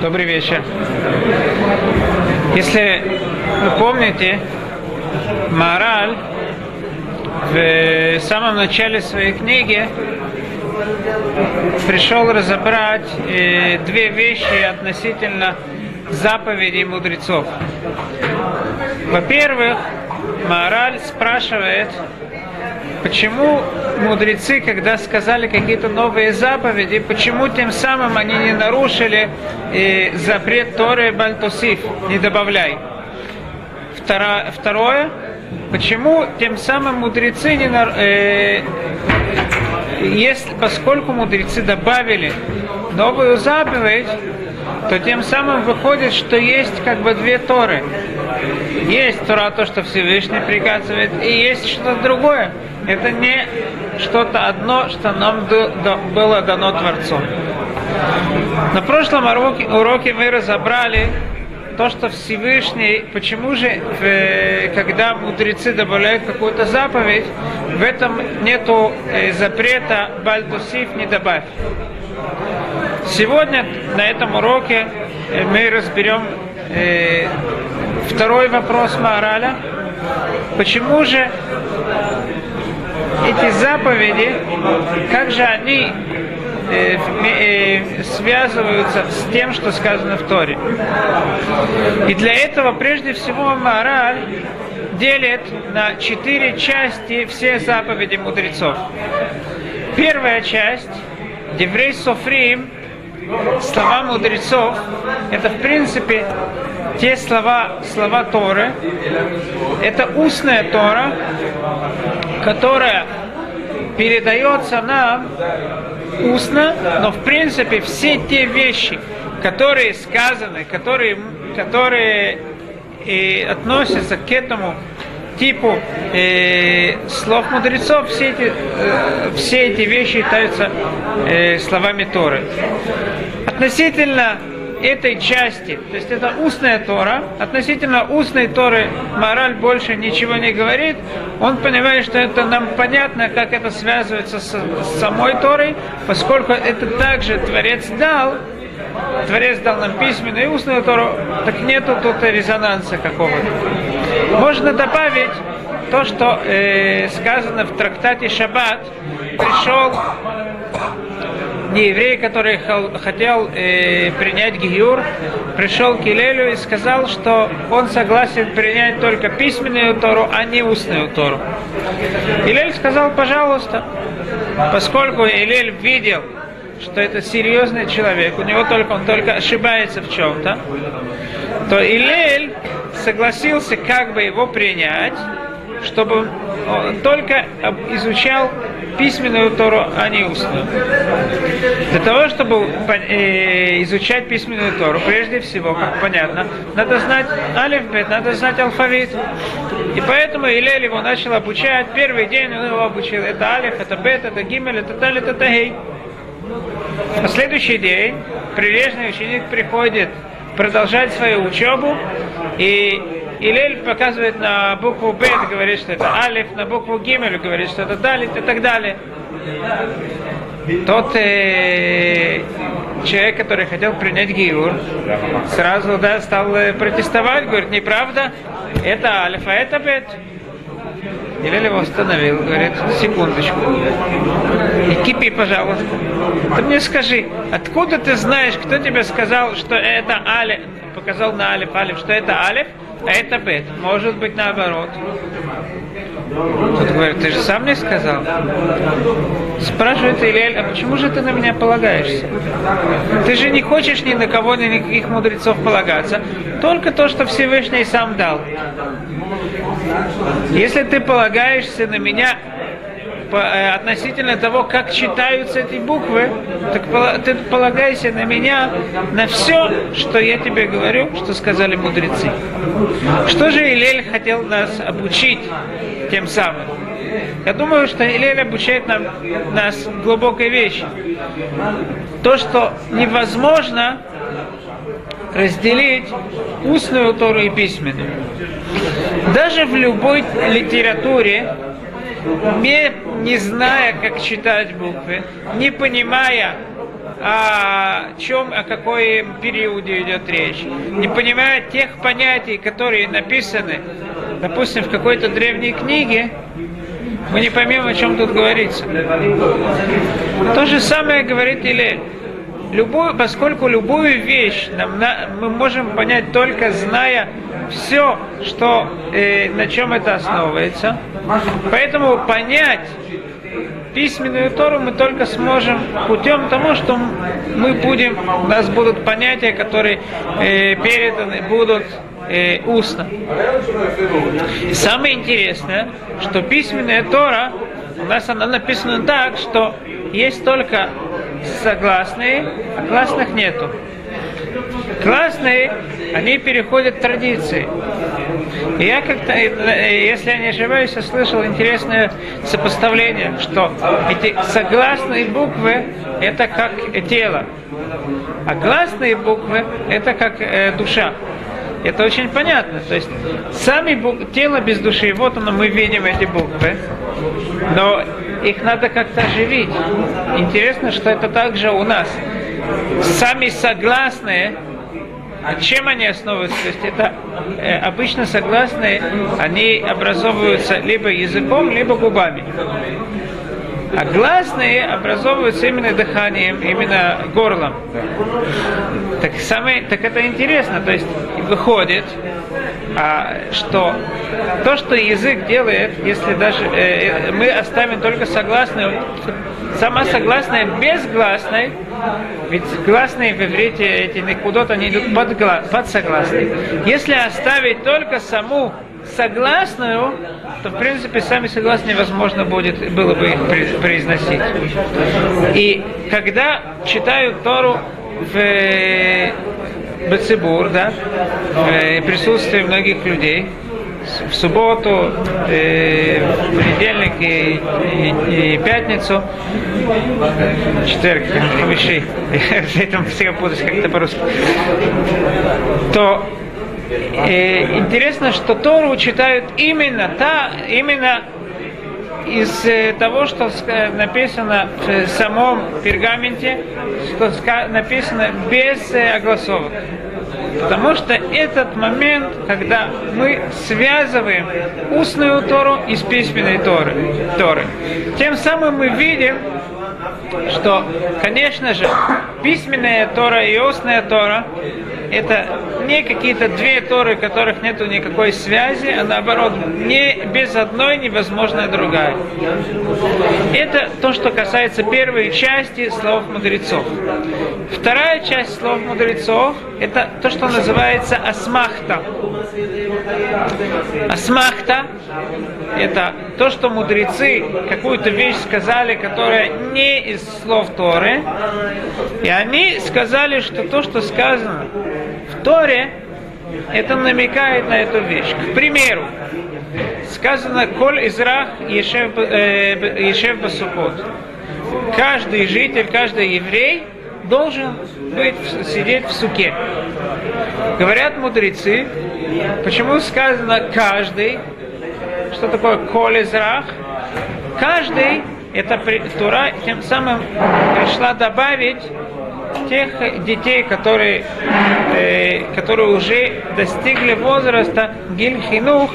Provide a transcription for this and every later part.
Добрый вечер. Если вы помните, Мораль в самом начале своей книги пришел разобрать э, две вещи относительно заповедей мудрецов. Во-первых, Мораль спрашивает, почему мудрецы, когда сказали какие-то новые заповеди, почему тем самым они не нарушили э, запрет Торы Бальтусиф, не добавляй. Второе, почему тем самым мудрецы не э, если, поскольку мудрецы добавили новую заповедь, то тем самым выходит, что есть как бы две Торы. Есть Тора, то, что Всевышний приказывает, и есть что-то другое. Это не что-то одно, что нам было дано Творцом. На прошлом уроке, мы разобрали то, что Всевышний, почему же, когда мудрецы добавляют какую-то заповедь, в этом нету э, запрета Бальтусиф не добавь. Сегодня на этом уроке э, мы разберем э, второй вопрос Маораля. Почему же эти заповеди, как же они э, э, связываются с тем, что сказано в Торе. И для этого прежде всего Маораль делит на четыре части все заповеди мудрецов. Первая часть, Деврей Софрим, слова мудрецов, это в принципе те слова, слова Торы, это устная Тора, которая передается нам устно, но в принципе все те вещи, которые сказаны, которые, которые и э, относятся к этому типу э, слов мудрецов, все эти, э, все эти вещи считаются э, словами Торы. Относительно этой части, то есть это устная Тора, относительно устной Торы мораль больше ничего не говорит, он понимает, что это нам понятно, как это связывается с, с самой Торой, поскольку это также Творец дал, Творец дал нам письменную и устную Тору, так нету тут резонанса какого-то. Можно добавить то, что э, сказано в трактате Шаббат, пришел не еврей, который хотел э, принять Гиюр, пришел к Илелю и сказал, что он согласен принять только письменную Тору, а не устную Тору. Илель сказал, пожалуйста, поскольку Илель видел, что это серьезный человек, у него только он только ошибается в чем-то, то Илель согласился как бы его принять, чтобы он только изучал письменную Тору, а не устную. Для того, чтобы э, изучать письменную Тору, прежде всего, как понятно, надо знать алифбет, надо знать алфавит. И поэтому Илель его начал обучать. Первый день он его обучил. Это алиф, это бет, это гимель, это таль, это тагей. На следующий день прилежный ученик приходит продолжать свою учебу, и Илель показывает на букву Б, говорит, что это Алиф, на букву Гимель говорит, что это Далит и так далее. Тот э, человек, который хотел принять Гиур, сразу да, стал э, протестовать, говорит, неправда, это Алиф, а это Бет. Илель его остановил, говорит, секундочку. И кипи, пожалуйста. Ты мне скажи, откуда ты знаешь, кто тебе сказал, что это Алиф, показал на Алиф, Алиф, что это Алиф, это бет. Может быть наоборот. Тут говорит, ты же сам мне сказал. Спрашивает Илель, а почему же ты на меня полагаешься? Ты же не хочешь ни на кого, ни на каких мудрецов полагаться. Только то, что Всевышний сам дал. Если ты полагаешься на меня Э, относительно того, как читаются эти буквы, так ты полагайся на меня, на все, что я тебе говорю, что сказали мудрецы. Что же Илель хотел нас обучить тем самым? Я думаю, что Илель обучает нам, нас глубокой вещи. То, что невозможно разделить устную Тору и письменную. Даже в любой литературе не, не зная, как читать буквы, не понимая о чем, о какой периоде идет речь, не понимают тех понятий, которые написаны, допустим, в какой-то древней книге, мы не поймем, о чем тут говорится. То же самое говорит Илель. Любую, поскольку любую вещь нам на, мы можем понять только зная все, что, э, на чем это основывается, поэтому понять письменную Тору мы только сможем путем того, что мы будем, у нас будут понятия, которые э, переданы, будут э, устно. Самое интересное, что письменная Тора, у нас она написана так, что есть только согласные, а классных нету. Классные, они переходят традиции. И я как-то, если я не ошибаюсь, я слышал интересное сопоставление, что эти согласные буквы это как тело, а гласные буквы это как э, душа. Это очень понятно. То есть сами бук... тело без души, вот оно, мы видим эти буквы, но их надо как-то оживить. Интересно, что это также у нас. Сами согласные, чем они основываются? То есть это э, обычно согласные, они образовываются либо языком, либо губами. А гласные образовываются именно дыханием, именно горлом. Так, самое, так это интересно. То есть выходит, а, что то, что язык делает, если даже э, мы оставим только согласную, сама согласная без гласной, ведь гласные в иврите эти куда-то они идут под, гла, под согласной. Если оставить только саму согласную, то в принципе сами согласные невозможно будет было бы произносить. И когда читают Тору в Бецибур, да, в присутствии многих людей, в субботу, э, в понедельник и, и, и пятницу, четверг, хамиши, я этом всегда путаюсь как-то по-русски, то э, интересно, что Тору читают именно та, именно из э, того, что написано в самом пергаменте, что написано без э, огласовок. Потому что этот момент, когда мы связываем устную Тору и с письменной Торы, Торы, тем самым мы видим, что, конечно же, письменная Тора и устная Тора это не какие-то две Торы, которых нет никакой связи, а наоборот, не, без одной невозможна другая. Это то, что касается первой части слов мудрецов. Вторая часть слов мудрецов – это то, что называется асмахта. Асмахта – это то, что мудрецы какую-то вещь сказали, которая не из слов Торы, и они сказали, что то, что сказано в Торе, это намекает на эту вещь. К примеру, сказано «Коль израх ешев, э, ешев басукот». Каждый житель, каждый еврей должен быть, сидеть в суке. Говорят мудрецы, почему сказано «каждый», что такое «коль израх», каждый это Тура тем самым пришла добавить тех детей, которые, э, которые уже достигли возраста гильхинух,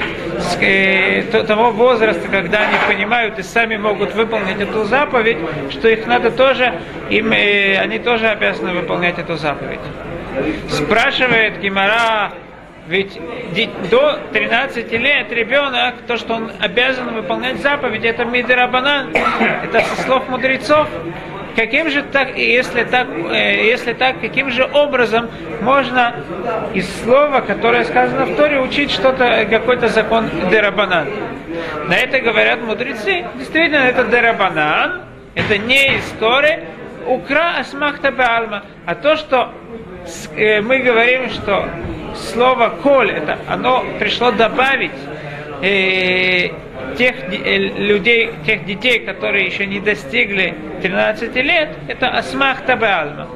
того возраста, когда они понимают и сами могут выполнить эту заповедь, что их надо тоже, им, э, они тоже обязаны выполнять эту заповедь. Спрашивает Гимара, ведь до 13 лет ребенок, то, что он обязан выполнять заповедь, это мидерабанан, это со слов мудрецов. Каким же так, если так, э, если так, каким же образом можно из слова, которое сказано в Торе, учить что-то, какой-то закон дерабанан? На это говорят мудрецы. Действительно, это дерабанан, это не из Торы, укра асмахта баалма. А то, что э, мы говорим, что слово коль, это оно пришло добавить э, тех э, людей, тех детей, которые еще не достигли 13 лет, это асмах табалма.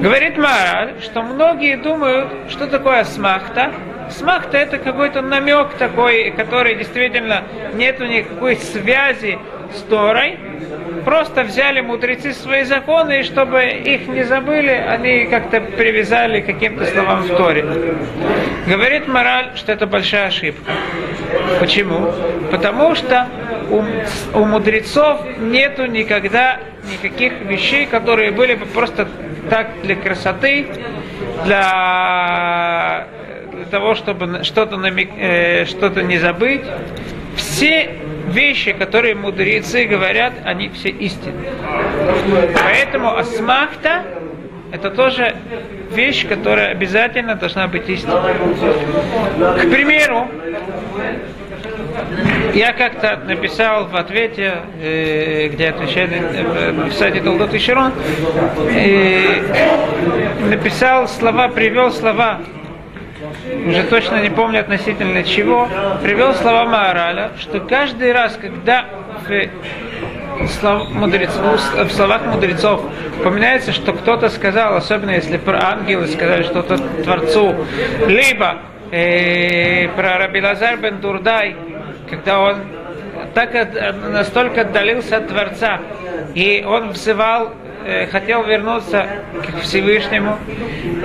Говорит Мара, что многие думают, что такое асмахта. Смахта это какой-то намек такой, который действительно нету никакой связи с Торой, просто взяли мудрецы свои законы, и чтобы их не забыли, они как-то привязали к каким-то словам в Торе. Говорит мораль, что это большая ошибка. Почему? Потому что у, у мудрецов нету никогда никаких вещей, которые были бы просто так для красоты, для, для того, чтобы что-то, намек, э, что-то не забыть. Все вещи, которые мудрецы говорят, они все истинны. Поэтому асмахта это тоже вещь, которая обязательно должна быть истинной. К примеру, я как-то написал в ответе, э, где отвечаю э, в сайте Толдот и Широн, э, написал слова, привел слова уже точно не помню относительно чего, привел слова Маораля, что каждый раз, когда в, слов, мудрецов, в словах мудрецов упоминается, что кто-то сказал, особенно если про ангелы сказали что-то Творцу, либо э, про Раби Лазар бен Дурдай, когда он так настолько отдалился от Творца, и он взывал хотел вернуться к Всевышнему,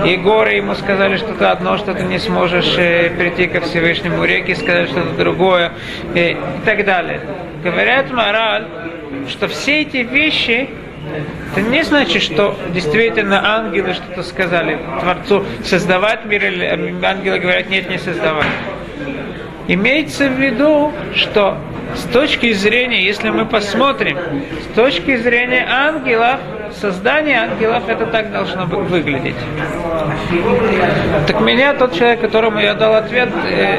и горы ему сказали что-то одно, что ты не сможешь э, прийти ко Всевышнему, реки сказали что-то другое, и, и так далее. Говорят мораль, что все эти вещи это не значит, что действительно ангелы что-то сказали Творцу создавать мир, или ангелы говорят, нет, не создавать. Имеется в виду, что с точки зрения, если мы посмотрим, с точки зрения ангелов, создание ангелов это так должно выглядеть. Так меня тот человек, которому я дал ответ, э,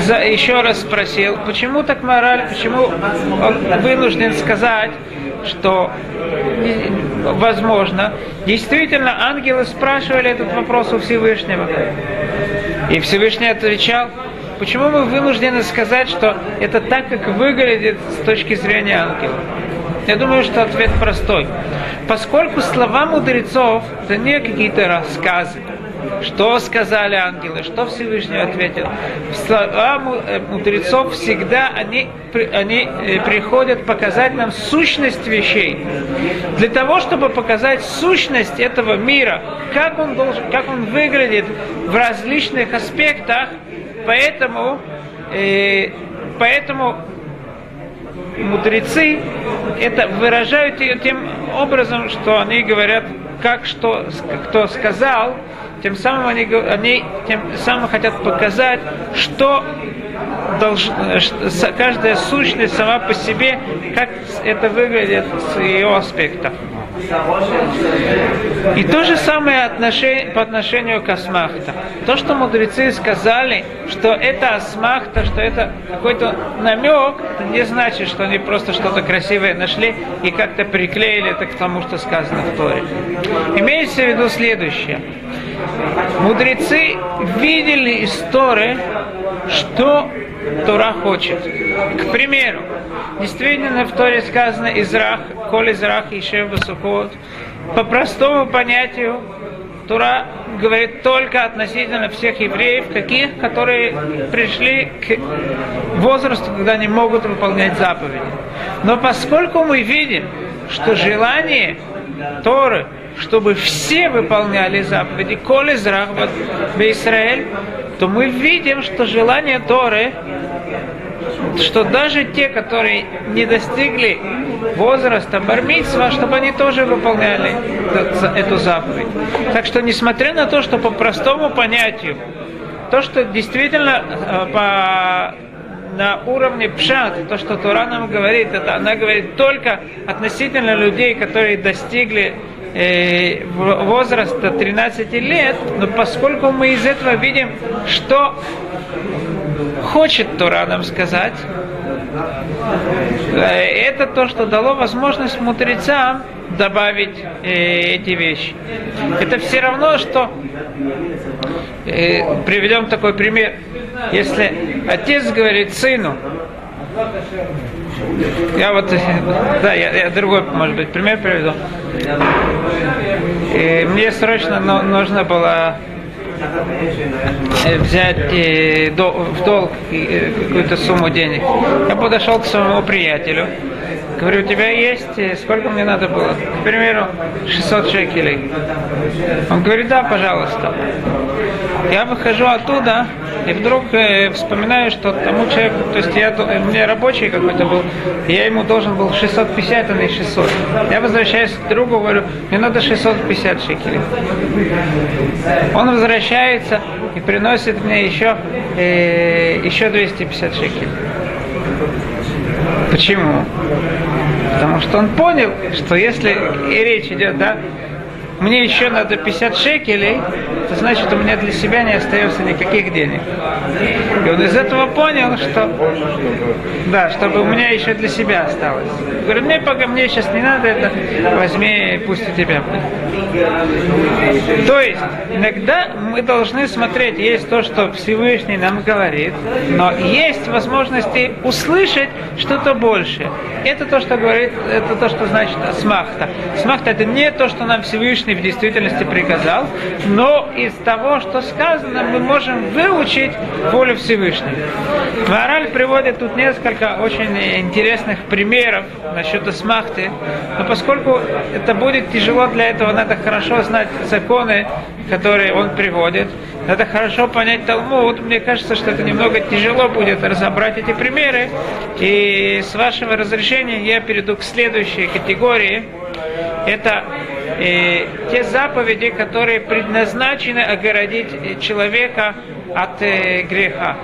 за, еще раз спросил, почему так мораль, почему он вынужден сказать, что возможно, действительно ангелы спрашивали этот вопрос у Всевышнего. И Всевышний отвечал, почему мы вынуждены сказать, что это так, как выглядит с точки зрения ангела? Я думаю, что ответ простой. Поскольку слова мудрецов это не какие-то рассказы, что сказали ангелы, что Всевышний ответил. Слова э, мудрецов всегда они, они э, приходят показать нам сущность вещей. Для того, чтобы показать сущность этого мира, как он, должен, как он выглядит в различных аспектах, поэтому, э, поэтому мудрецы это выражают ее тем образом, что они говорят, как что кто сказал, тем самым они, они тем самым хотят показать, что долж, каждая сущность сама по себе, как это выглядит с ее аспекта. И то же самое отношение, по отношению к асмахта. То, что мудрецы сказали, что это асмахта, что это какой-то намек, это не значит, что они просто что-то красивое нашли и как-то приклеили это к тому, что сказано в Торе. Имеется в виду следующее. Мудрецы видели из Торы, что Тора хочет. К примеру, действительно в Торе сказано «Израх, коль израх, ишев высухот». По простому понятию, Тура говорит только относительно всех евреев, каких, которые пришли к возрасту, когда не могут выполнять заповеди. Но поскольку мы видим, что желание Торы, чтобы все выполняли заповеди, коли зрах в Израиль, то мы видим, что желание Торы, что даже те, которые не достигли возраста бармитсва, чтобы они тоже выполняли эту заповедь. Так что, несмотря на то, что по простому понятию, то, что действительно э, по на уровне пшат, то, что Тура нам говорит, это она говорит только относительно людей, которые достигли э, возраста 13 лет, но поскольку мы из этого видим, что хочет Тура нам сказать, э, это то, что дало возможность мудрецам добавить э, эти вещи. Это все равно, что э, приведем такой пример. Если отец говорит сыну, я вот, да, я, я другой, может быть, пример приведу. И мне срочно нужно было взять э, в долг э, какую-то сумму денег. Я подошел к своему приятелю Говорю, у тебя есть, э, сколько мне надо было? К примеру, 600 шекелей. Он говорит, да, пожалуйста. Я выхожу оттуда, и вдруг э, вспоминаю, что тому человеку, то есть я, у меня рабочий какой-то был, я ему должен был 650, а не 600. Я возвращаюсь к другу, говорю, мне надо 650 шекелей. Он возвращается и приносит мне еще, э, еще 250 шекелей. Почему? Потому что он понял, что если и речь идет, да, мне еще надо 50 шекелей, то значит у меня для себя не остается никаких денег. И он из этого понял, что да, чтобы у меня еще для себя осталось. Говорю, мне пока мне сейчас не надо это, возьми, пусть у тебя будет. То есть, иногда мы должны смотреть, есть то, что Всевышний нам говорит, но есть возможности услышать что-то большее. Это то, что говорит, это то, что значит смахта. Смахта это не то, что нам Всевышний в действительности приказал, но из того, что сказано, мы можем выучить волю Всевышнего. Мораль приводит тут несколько очень интересных примеров насчет смахты, но поскольку это будет тяжело для этого, надо хорошо знать законы, которые он приводит, надо хорошо понять Талмуд. Мне кажется, что это немного тяжело будет разобрать эти примеры. И с вашего разрешения я перейду к следующей категории. Это э, те заповеди, которые предназначены огородить человека от э, греха.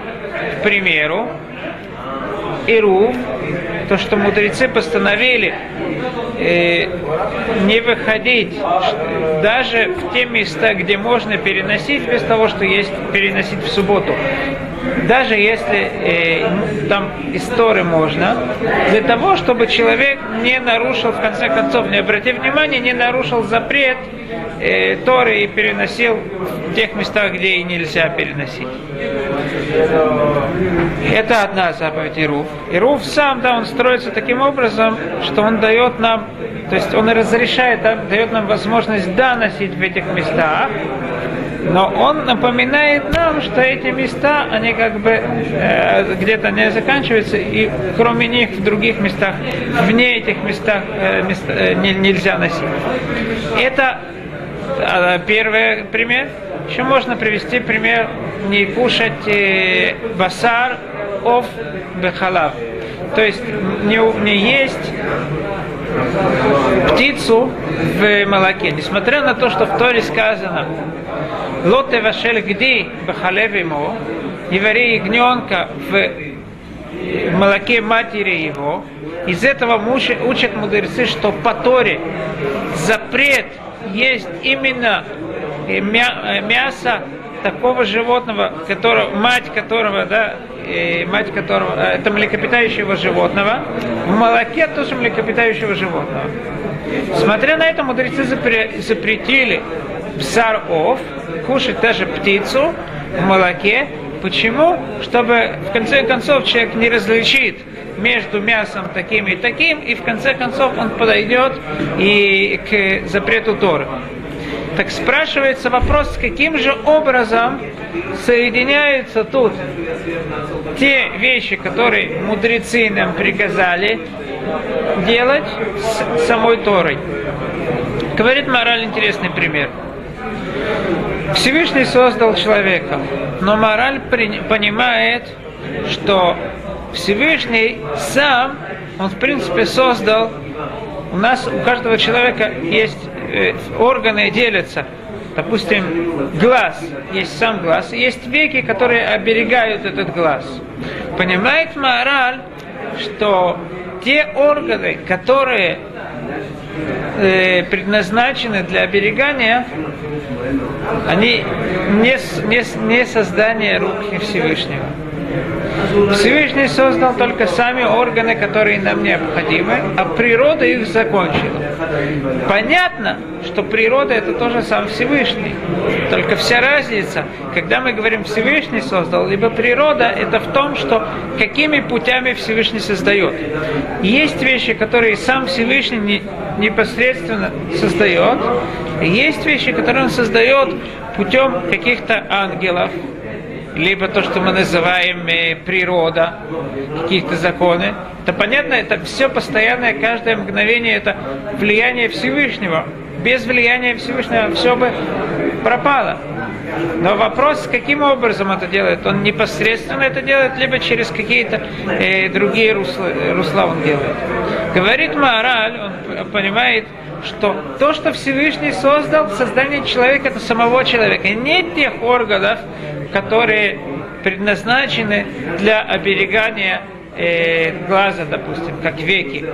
К примеру, Ирув, то, что мудрецы постановили э, не выходить даже в те места, где можно переносить, без того, что есть переносить в субботу. Даже если э, там истории можно, для того, чтобы человек не нарушил, в конце концов, не обратив внимания, не нарушил запрет э, Торы и переносил в тех местах, где и нельзя переносить. Это одна заповедь Ируф. Ируф сам, да, он строится таким образом, что он дает нам, то есть он разрешает, дает нам возможность да носить в этих местах, но он напоминает нам, что эти места, они как бы э, где-то не заканчиваются, и кроме них в других местах, вне этих местах э, мест, э, не, нельзя носить. Это э, первый пример. Еще можно привести пример не кушать э, басар, ов, бехалав. То есть не, не есть птицу в молоке. Несмотря на то, что в Торе сказано, лоте вашель гди бахалев ему, не вари ягненка в молоке матери его. Из этого учат мудрецы, что по Торе запрет есть именно мясо такого животного, которого, мать которого, да, и мать которого, э, это млекопитающего животного, в молоке тоже млекопитающего животного. Смотря на это, мудрецы запретили псаров кушать даже птицу в молоке. Почему? Чтобы в конце концов человек не различит между мясом таким и таким, и в конце концов он подойдет и к запрету Торы. Так спрашивается вопрос, каким же образом соединяются тут те вещи, которые мудрецы нам приказали делать с самой Торой. Говорит мораль интересный пример. Всевышний создал человека, но мораль понимает, что Всевышний сам, он в принципе создал, у нас, у каждого человека есть органы делятся. Допустим, глаз, есть сам глаз, есть веки, которые оберегают этот глаз. Понимает мораль, что те органы, которые э, предназначены для оберегания, они не, не, не создание рук Всевышнего. Всевышний создал только сами органы, которые нам необходимы, а природа их закончила. Понятно, что природа это тоже сам Всевышний. Только вся разница, когда мы говорим Всевышний создал, либо природа, это в том, что какими путями Всевышний создает. Есть вещи, которые сам Всевышний непосредственно создает, есть вещи, которые он создает путем каких-то ангелов, либо то, что мы называем э, природа, какие-то законы, то понятно, это все постоянное, каждое мгновение это влияние Всевышнего. Без влияния Всевышнего все бы пропало. Но вопрос, каким образом это делает? Он непосредственно это делает, либо через какие-то э, другие русла, русла он делает. Говорит Маораль, он понимает, что то, что Всевышний создал, создание человека, это самого человека. Нет тех органов, которые предназначены для оберегания э, глаза, допустим, как веки.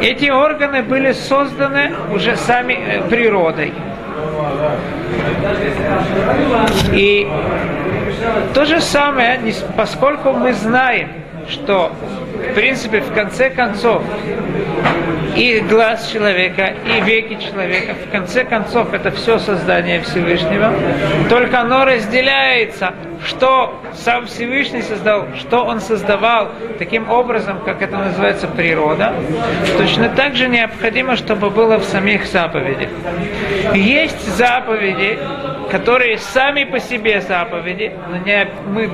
Эти органы были созданы уже сами э, природой. И то же самое, поскольку мы знаем, что в принципе в конце концов и глаз человека, и веки человека. В конце концов, это все создание Всевышнего. Только оно разделяется, что сам Всевышний создал, что он создавал таким образом, как это называется природа. Точно так же необходимо, чтобы было в самих заповедях. Есть заповеди, которые сами по себе заповеди, но не, мы,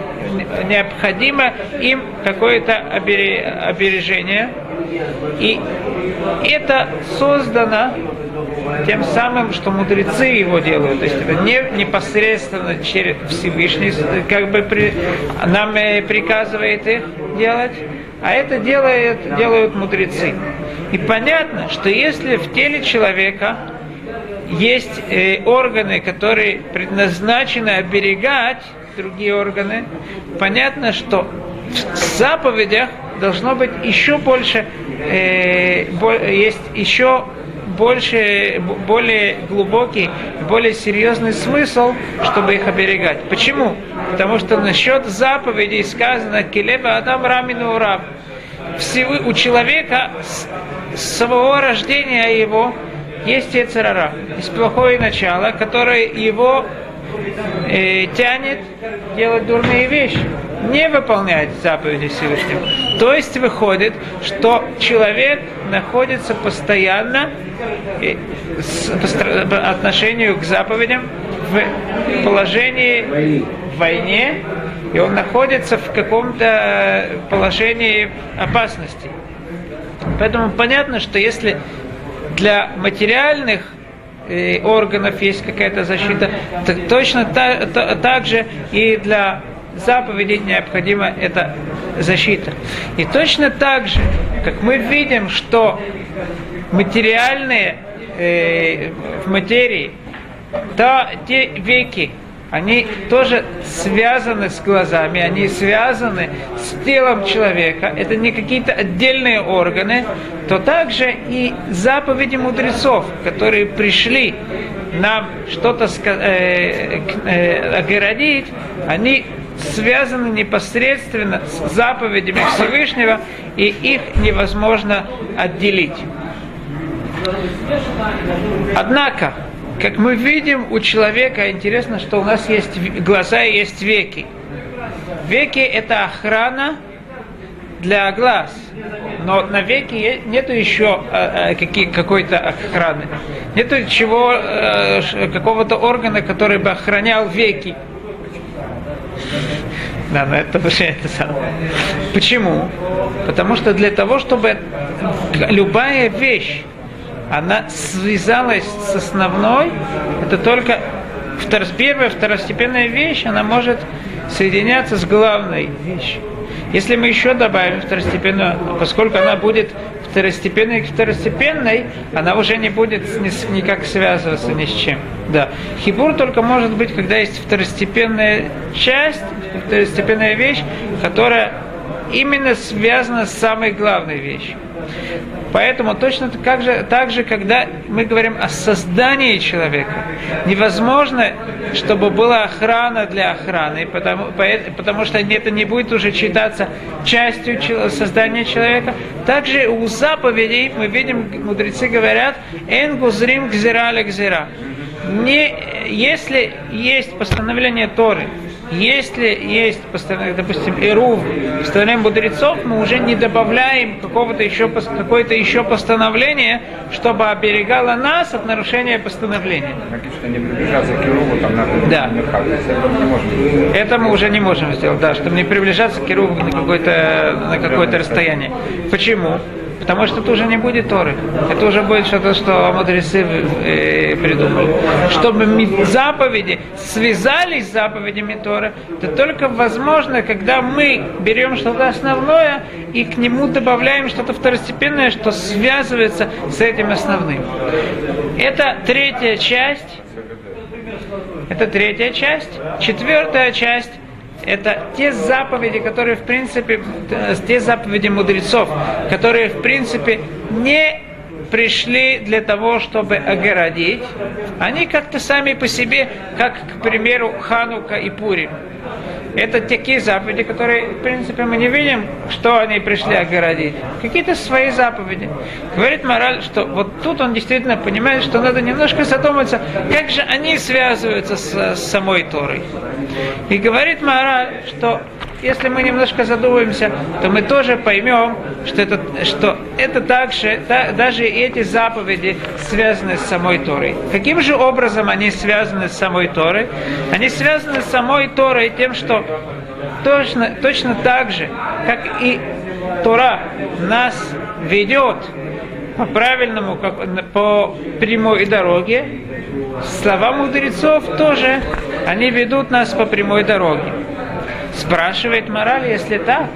необходимо им какое-то обережение. И это создано тем самым, что мудрецы его делают. То есть это не непосредственно через Всевышний как бы при, нам э, приказывает их делать, а это делает, делают мудрецы. И понятно, что если в теле человека есть э, органы, которые предназначены оберегать другие органы, понятно, что в заповедях должно быть еще больше, э, есть еще больше, более глубокий, более серьезный смысл, чтобы их оберегать. Почему? Потому что насчет заповедей сказано «Келеба Адам Рамину Раб». Всевы, у человека с самого рождения его есть Ецерара, есть плохое начало, которое его э, тянет делать дурные вещи, не выполнять заповеди Всевышнего. То есть выходит, что человек находится постоянно э, по отношению к заповедям в положении в войне, и он находится в каком-то положении опасности. Поэтому понятно, что если для материальных э, органов есть какая-то защита, так точно та, так же и для заповедей необходима эта защита. И точно так же, как мы видим, что материальные э, в материи, то те веки, они тоже связаны с глазами, они связаны с телом человека, это не какие-то отдельные органы, то также и заповеди мудрецов, которые пришли нам что-то э, э, огородить, они связаны непосредственно с заповедями Всевышнего, и их невозможно отделить. Однако, как мы видим, у человека интересно, что у нас есть глаза и есть веки. Веки – это охрана для глаз. Но на веки нету еще э, э какой-то охраны. Нету чего, э, какого-то органа, который бы охранял веки. Да, но это уже это самое. Почему? Потому что для того, чтобы любая вещь она связалась с основной, это только втор, первая, второстепенная вещь, она может соединяться с главной вещью. Если мы еще добавим второстепенную, поскольку она будет второстепенной к второстепенной, она уже не будет никак связываться ни с чем. Да. Хибур только может быть, когда есть второстепенная часть, второстепенная вещь, которая именно связана с самой главной вещью. Поэтому точно так же, так же, когда мы говорим о создании человека, невозможно, чтобы была охрана для охраны, потому, потому что это не будет уже считаться частью создания человека. Также у заповедей мы видим, мудрецы говорят, «эн гузрим гзира гзира». Не, если есть постановление Торы, если есть, допустим, Ирув, постановление мудрецов, мы уже не добавляем какого-то еще, какое-то еще постановление, чтобы оберегало нас от нарушения постановления. Что не приближаться к Ируву, там надо Да. Это мы уже не можем сделать, да, чтобы не приближаться к Ируву на какое-то на какое-то расстояние. Почему? Потому что это уже не будет Торы. Это уже будет что-то, что мудрецы э, придумали. Чтобы заповеди связались с заповедями Торы, это только возможно, когда мы берем что-то основное и к нему добавляем что-то второстепенное, что связывается с этим основным. Это третья часть. Это третья часть. Четвертая часть это те заповеди, которые, в принципе, те заповеди мудрецов, которые, в принципе, не пришли для того, чтобы огородить, они как-то сами по себе, как, к примеру, Ханука и Пурим. Это такие заповеди, которые, в принципе, мы не видим, что они пришли огородить. Какие-то свои заповеди. Говорит мораль, что вот тут он действительно понимает, что надо немножко задуматься, как же они связываются с, с самой Торой. И говорит мораль, что если мы немножко задумаемся, то мы тоже поймем, что это, что это также, да, даже эти заповеди связаны с самой Торой. Каким же образом они связаны с самой Торой? Они связаны с самой Торой тем, что точно, точно так же, как и Тора нас ведет по правильному, как, по прямой дороге, слова мудрецов тоже, они ведут нас по прямой дороге. Спрашивает мораль, если так,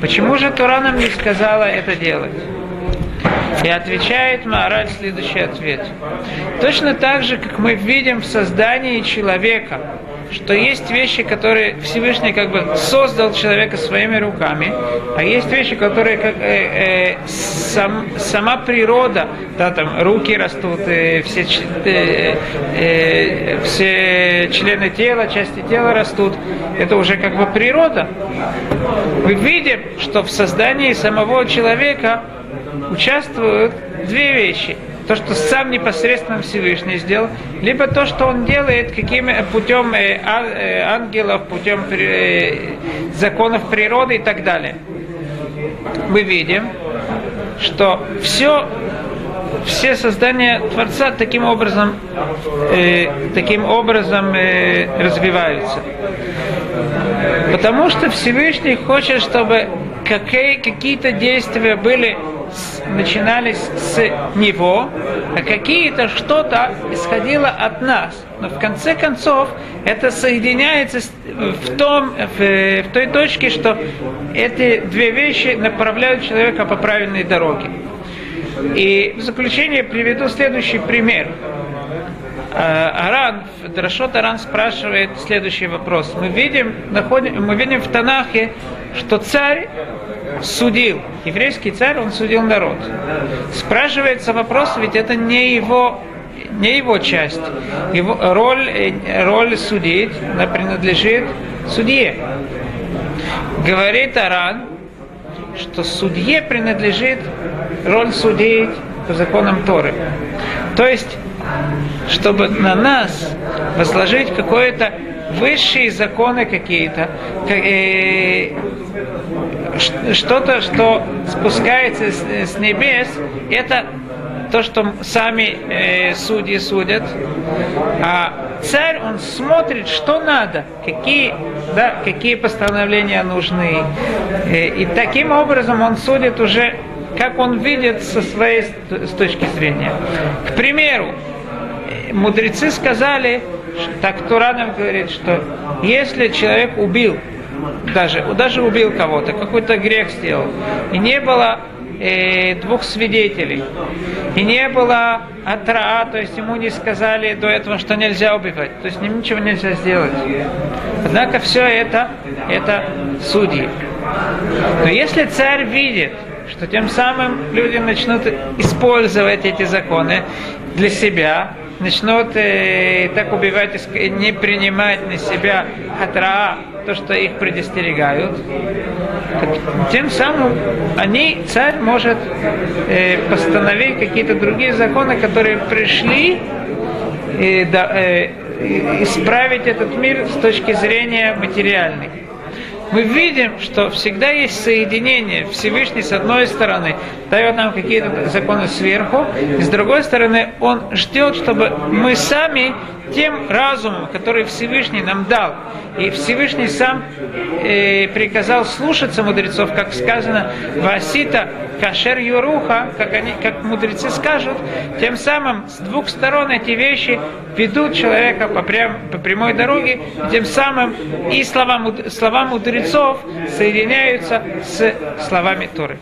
почему же Тура нам не сказала это делать? И отвечает мораль следующий ответ. Точно так же, как мы видим в создании человека, что есть вещи, которые Всевышний как бы создал человека своими руками, а есть вещи, которые как, э, э, сам, сама природа, да, там руки растут, э, все, э, э, все члены тела, части тела растут, это уже как бы природа. Мы видим, что в создании самого человека участвуют две вещи – то, что сам непосредственно Всевышний сделал, либо то, что он делает каким путем э, э, ангелов, путем э, законов природы и так далее. Мы видим, что все все создания Творца таким образом, э, таким образом э, развиваются. Потому что Всевышний хочет, чтобы какие, какие-то действия были начинались с него, а какие-то что-то исходило от нас. Но в конце концов это соединяется в, том, в, в той точке, что эти две вещи направляют человека по правильной дороге. И в заключение приведу следующий пример. А, Аран, Драшот Аран спрашивает следующий вопрос. Мы видим, находим, мы видим в Танахе, что царь судил, еврейский царь, он судил народ. Спрашивается вопрос, ведь это не его не его часть. Его роль, роль судить она принадлежит судье. Говорит Аран, что судье принадлежит роль судить по законам Торы. То есть, чтобы на нас возложить какое-то высшие законы какие-то, э, что-то, что спускается с небес, это то, что сами э, судьи судят. А царь, он смотрит, что надо, какие, да, какие постановления нужны. Э, и таким образом он судит уже, как он видит со своей с точки зрения. К примеру, мудрецы сказали, так Туранов говорит, что если человек убил, даже, даже убил кого-то, какой-то грех сделал, и не было э, двух свидетелей, и не было атра, то есть ему не сказали до этого, что нельзя убивать, то есть ничего нельзя сделать. Однако все это, это судьи. Но если царь видит, что тем самым люди начнут использовать эти законы для себя, начнут э, так убивать, не принимать на себя хатра, то, что их предостерегают, тем самым они, царь может э, постановить какие-то другие законы, которые пришли э, да, э, исправить этот мир с точки зрения материальной. Мы видим, что всегда есть соединение. Всевышний с одной стороны дает нам какие-то законы сверху, и с другой стороны он ждет, чтобы мы сами тем разумом, который Всевышний нам дал, и Всевышний сам э, приказал слушаться мудрецов, как сказано, Васита Кашер Юруха, как, они, как мудрецы скажут, тем самым с двух сторон эти вещи ведут человека по, прям, по прямой дороге, тем самым и слова, слова мудрецов соединяются с словами Торы.